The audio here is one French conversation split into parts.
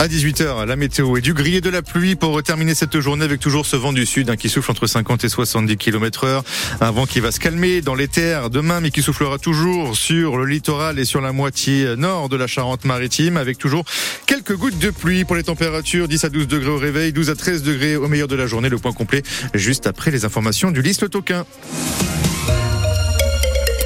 À 18h, la météo et du gris et de la pluie pour terminer cette journée avec toujours ce vent du sud hein, qui souffle entre 50 et 70 km heure. Un vent qui va se calmer dans les terres demain mais qui soufflera toujours sur le littoral et sur la moitié nord de la Charente-Maritime avec toujours quelques gouttes de pluie pour les températures 10 à 12 degrés au réveil, 12 à 13 degrés au meilleur de la journée. Le point complet juste après les informations du liste toquin.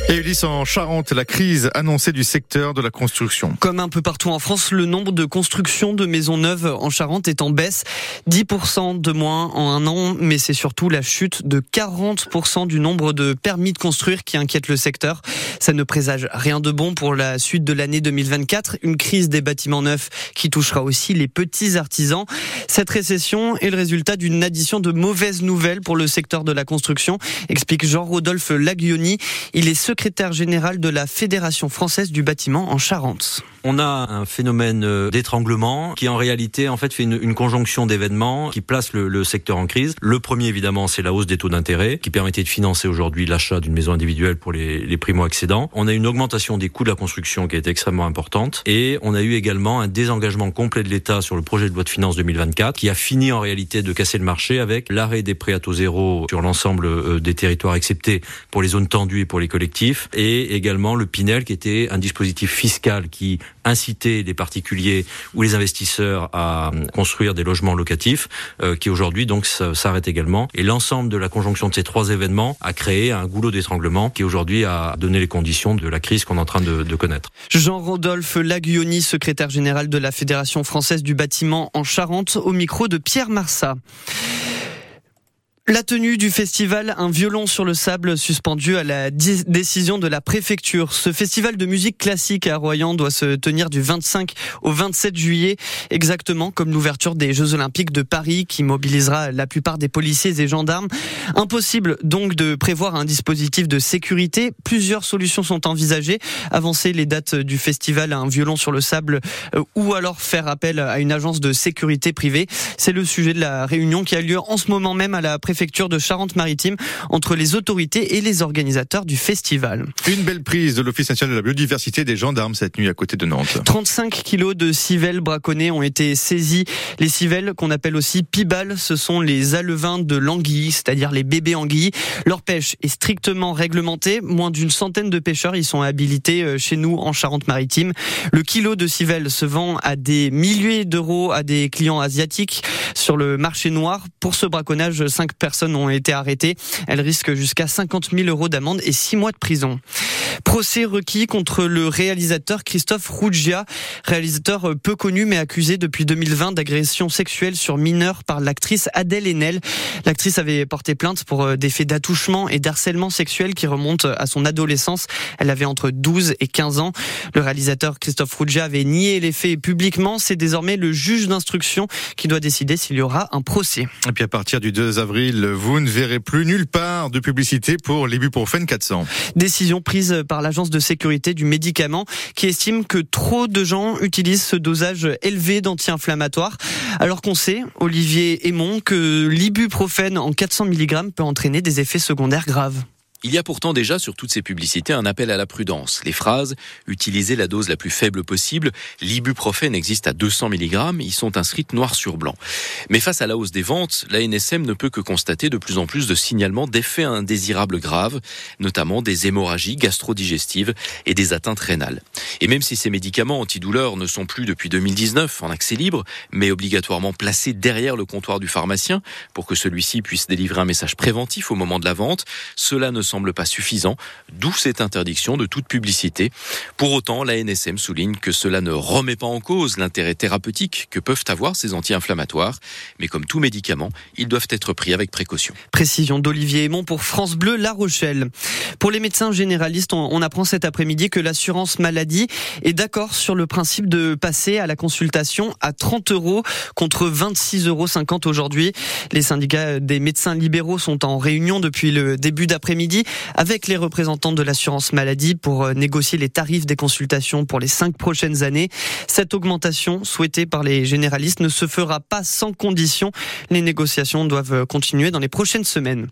Et Ulysse en Charente, la crise annoncée du secteur de la construction. Comme un peu partout en France, le nombre de constructions de maisons neuves en Charente est en baisse. 10% de moins en un an, mais c'est surtout la chute de 40% du nombre de permis de construire qui inquiète le secteur. Ça ne présage rien de bon pour la suite de l'année 2024. Une crise des bâtiments neufs qui touchera aussi les petits artisans. Cette récession est le résultat d'une addition de mauvaises nouvelles pour le secteur de la construction, explique Jean-Rodolphe Laguioni. Il est secrétaire général de la Fédération française du bâtiment en Charente. On a un phénomène euh, d'étranglement qui en réalité en fait fait une, conjonction d'événements qui place le, secteur en crise. Le premier évidemment c'est la hausse des taux d'intérêt qui permettait de financer aujourd'hui l'achat d'une maison individuelle pour les, les primo-accédants. On a une augmentation des coûts de la construction qui est extrêmement importante et on a eu également un désengagement complet de l'État sur le projet de loi de finances 2024 qui a fini en réalité de casser le marché avec l'arrêt des prêts à taux zéro sur l'ensemble euh, des territoires excepté pour les zones tendues et pour les et également le Pinel qui était un dispositif fiscal qui incitait les particuliers ou les investisseurs à construire des logements locatifs euh, qui aujourd'hui donc s'arrête également et l'ensemble de la conjonction de ces trois événements a créé un goulot d'étranglement qui aujourd'hui a donné les conditions de la crise qu'on est en train de, de connaître. Jean-Rodolphe Laguioni, secrétaire général de la Fédération française du bâtiment en Charente, au micro de Pierre Marsat. La tenue du festival Un violon sur le sable suspendu à la décision de la préfecture. Ce festival de musique classique à Royan doit se tenir du 25 au 27 juillet, exactement comme l'ouverture des Jeux Olympiques de Paris qui mobilisera la plupart des policiers et gendarmes. Impossible donc de prévoir un dispositif de sécurité. Plusieurs solutions sont envisagées. Avancer les dates du festival à un violon sur le sable euh, ou alors faire appel à une agence de sécurité privée. C'est le sujet de la réunion qui a lieu en ce moment même à la préfecture préfecture de Charente-Maritime entre les autorités et les organisateurs du festival. Une belle prise de l'Office national de la biodiversité des gendarmes cette nuit à côté de Nantes. 35 kilos de civelles braconnées ont été saisis. Les civelles qu'on appelle aussi pibales, ce sont les alevins de l'anguille, c'est-à-dire les bébés anguilles. Leur pêche est strictement réglementée. Moins d'une centaine de pêcheurs y sont habilités euh, chez nous en Charente-Maritime. Le kilo de civelles se vend à des milliers d'euros à des clients asiatiques sur le marché noir. Pour ce braconnage, 5 personnes ont été arrêtées. Elles risquent jusqu'à 50 000 euros d'amende et 6 mois de prison. Procès requis contre le réalisateur Christophe Ruggia, réalisateur peu connu mais accusé depuis 2020 d'agression sexuelle sur mineurs par l'actrice Adèle Haenel. L'actrice avait porté plainte pour euh, des faits d'attouchement et d'harcèlement sexuel qui remontent à son adolescence. Elle avait entre 12 et 15 ans. Le réalisateur Christophe Ruggia avait nié les faits publiquement. C'est désormais le juge d'instruction qui doit décider s'il y aura un procès. Et puis à partir du 2 avril, vous ne verrez plus nulle part de publicité pour l'ibuprofène 400. Décision prise par l'Agence de sécurité du médicament qui estime que trop de gens utilisent ce dosage élevé d'anti-inflammatoires. Alors qu'on sait, Olivier Aymon, que l'ibuprofène en 400 mg peut entraîner des effets secondaires graves. Il y a pourtant déjà sur toutes ces publicités un appel à la prudence. Les phrases utilisez la dose la plus faible possible, l'ibuprofène existe à 200 mg, ils sont inscrites noir sur blanc. Mais face à la hausse des ventes, la NSM ne peut que constater de plus en plus de signalements d'effets indésirables graves, notamment des hémorragies gastro-digestives et des atteintes rénales. Et même si ces médicaments antidouleurs ne sont plus depuis 2019 en accès libre, mais obligatoirement placés derrière le comptoir du pharmacien pour que celui-ci puisse délivrer un message préventif au moment de la vente, cela ne semble pas suffisant, d'où cette interdiction de toute publicité. Pour autant, la NSM souligne que cela ne remet pas en cause l'intérêt thérapeutique que peuvent avoir ces anti-inflammatoires, mais comme tout médicament, ils doivent être pris avec précaution. Précision d'Olivier Aymon pour France Bleu La Rochelle. Pour les médecins généralistes, on apprend cet après-midi que l'assurance maladie est d'accord sur le principe de passer à la consultation à 30 euros contre 26,50 euros aujourd'hui. Les syndicats des médecins libéraux sont en réunion depuis le début d'après-midi. Avec les représentants de l'assurance maladie pour euh, négocier les tarifs des consultations pour les cinq prochaines années. Cette augmentation souhaitée par les généralistes ne se fera pas sans condition. Les négociations doivent continuer dans les prochaines semaines.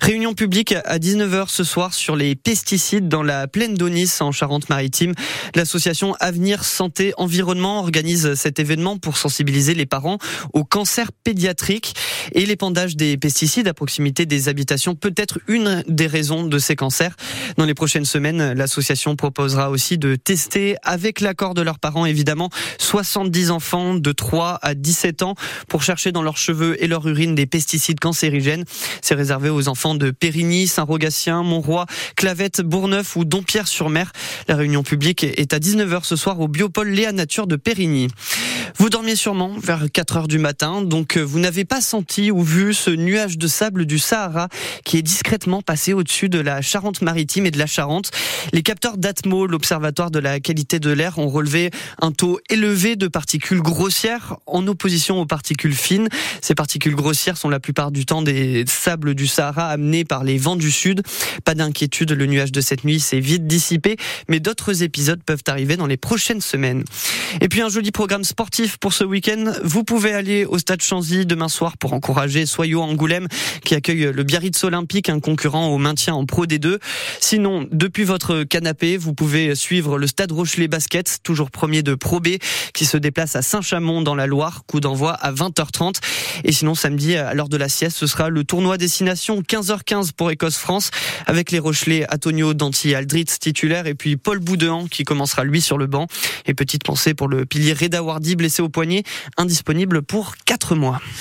Réunion publique à 19h ce soir sur les pesticides dans la plaine d'Onis en Charente-Maritime. L'association Avenir Santé Environnement organise cet événement pour sensibiliser les parents au cancer pédiatrique et l'épandage des pesticides à proximité des habitations peut être une des raisons de ces cancers. Dans les prochaines semaines, l'association proposera aussi de tester avec l'accord de leurs parents évidemment 70 enfants de 3 à 17 ans pour chercher dans leurs cheveux et leur urine des pesticides cancérigènes. C'est réservé aux enfants de Périgny, Saint-Rogatien, Montroy, Clavette, Bourneuf ou Dompierre-sur-Mer. La réunion publique est à 19h ce soir au Biopôle Léa Nature de Périgny. Vous dormiez sûrement vers 4 heures du matin, donc vous n'avez pas senti ou vu ce nuage de sable du Sahara qui est discrètement passé au-dessus de la Charente-Maritime et de la Charente. Les capteurs d'Atmo, l'Observatoire de la qualité de l'air, ont relevé un taux élevé de particules grossières en opposition aux particules fines. Ces particules grossières sont la plupart du temps des sables du Sahara amenés par les vents du sud. Pas d'inquiétude, le nuage de cette nuit s'est vite dissipé, mais d'autres épisodes peuvent arriver dans les prochaines semaines. Et puis un joli programme sportif pour ce week-end. Vous pouvez aller au Stade Chanzy demain soir pour encourager Soyo Angoulême qui accueille le Biarritz Olympique, un concurrent au maintien en Pro D2. Sinon, depuis votre canapé, vous pouvez suivre le Stade Rochelet Basket, toujours premier de Pro B, qui se déplace à Saint-Chamond dans la Loire. Coup d'envoi à 20h30. Et sinon, samedi, à l'heure de la sieste, ce sera le tournoi destination 15h15 pour Écosse-France avec les Rochelais Antonio Danti Aldritz titulaire et puis Paul Boudéan qui commencera lui sur le banc. Et petite pensée pour le pilier Reda Wardy blessé au poignet, indisponible pour 4 mois.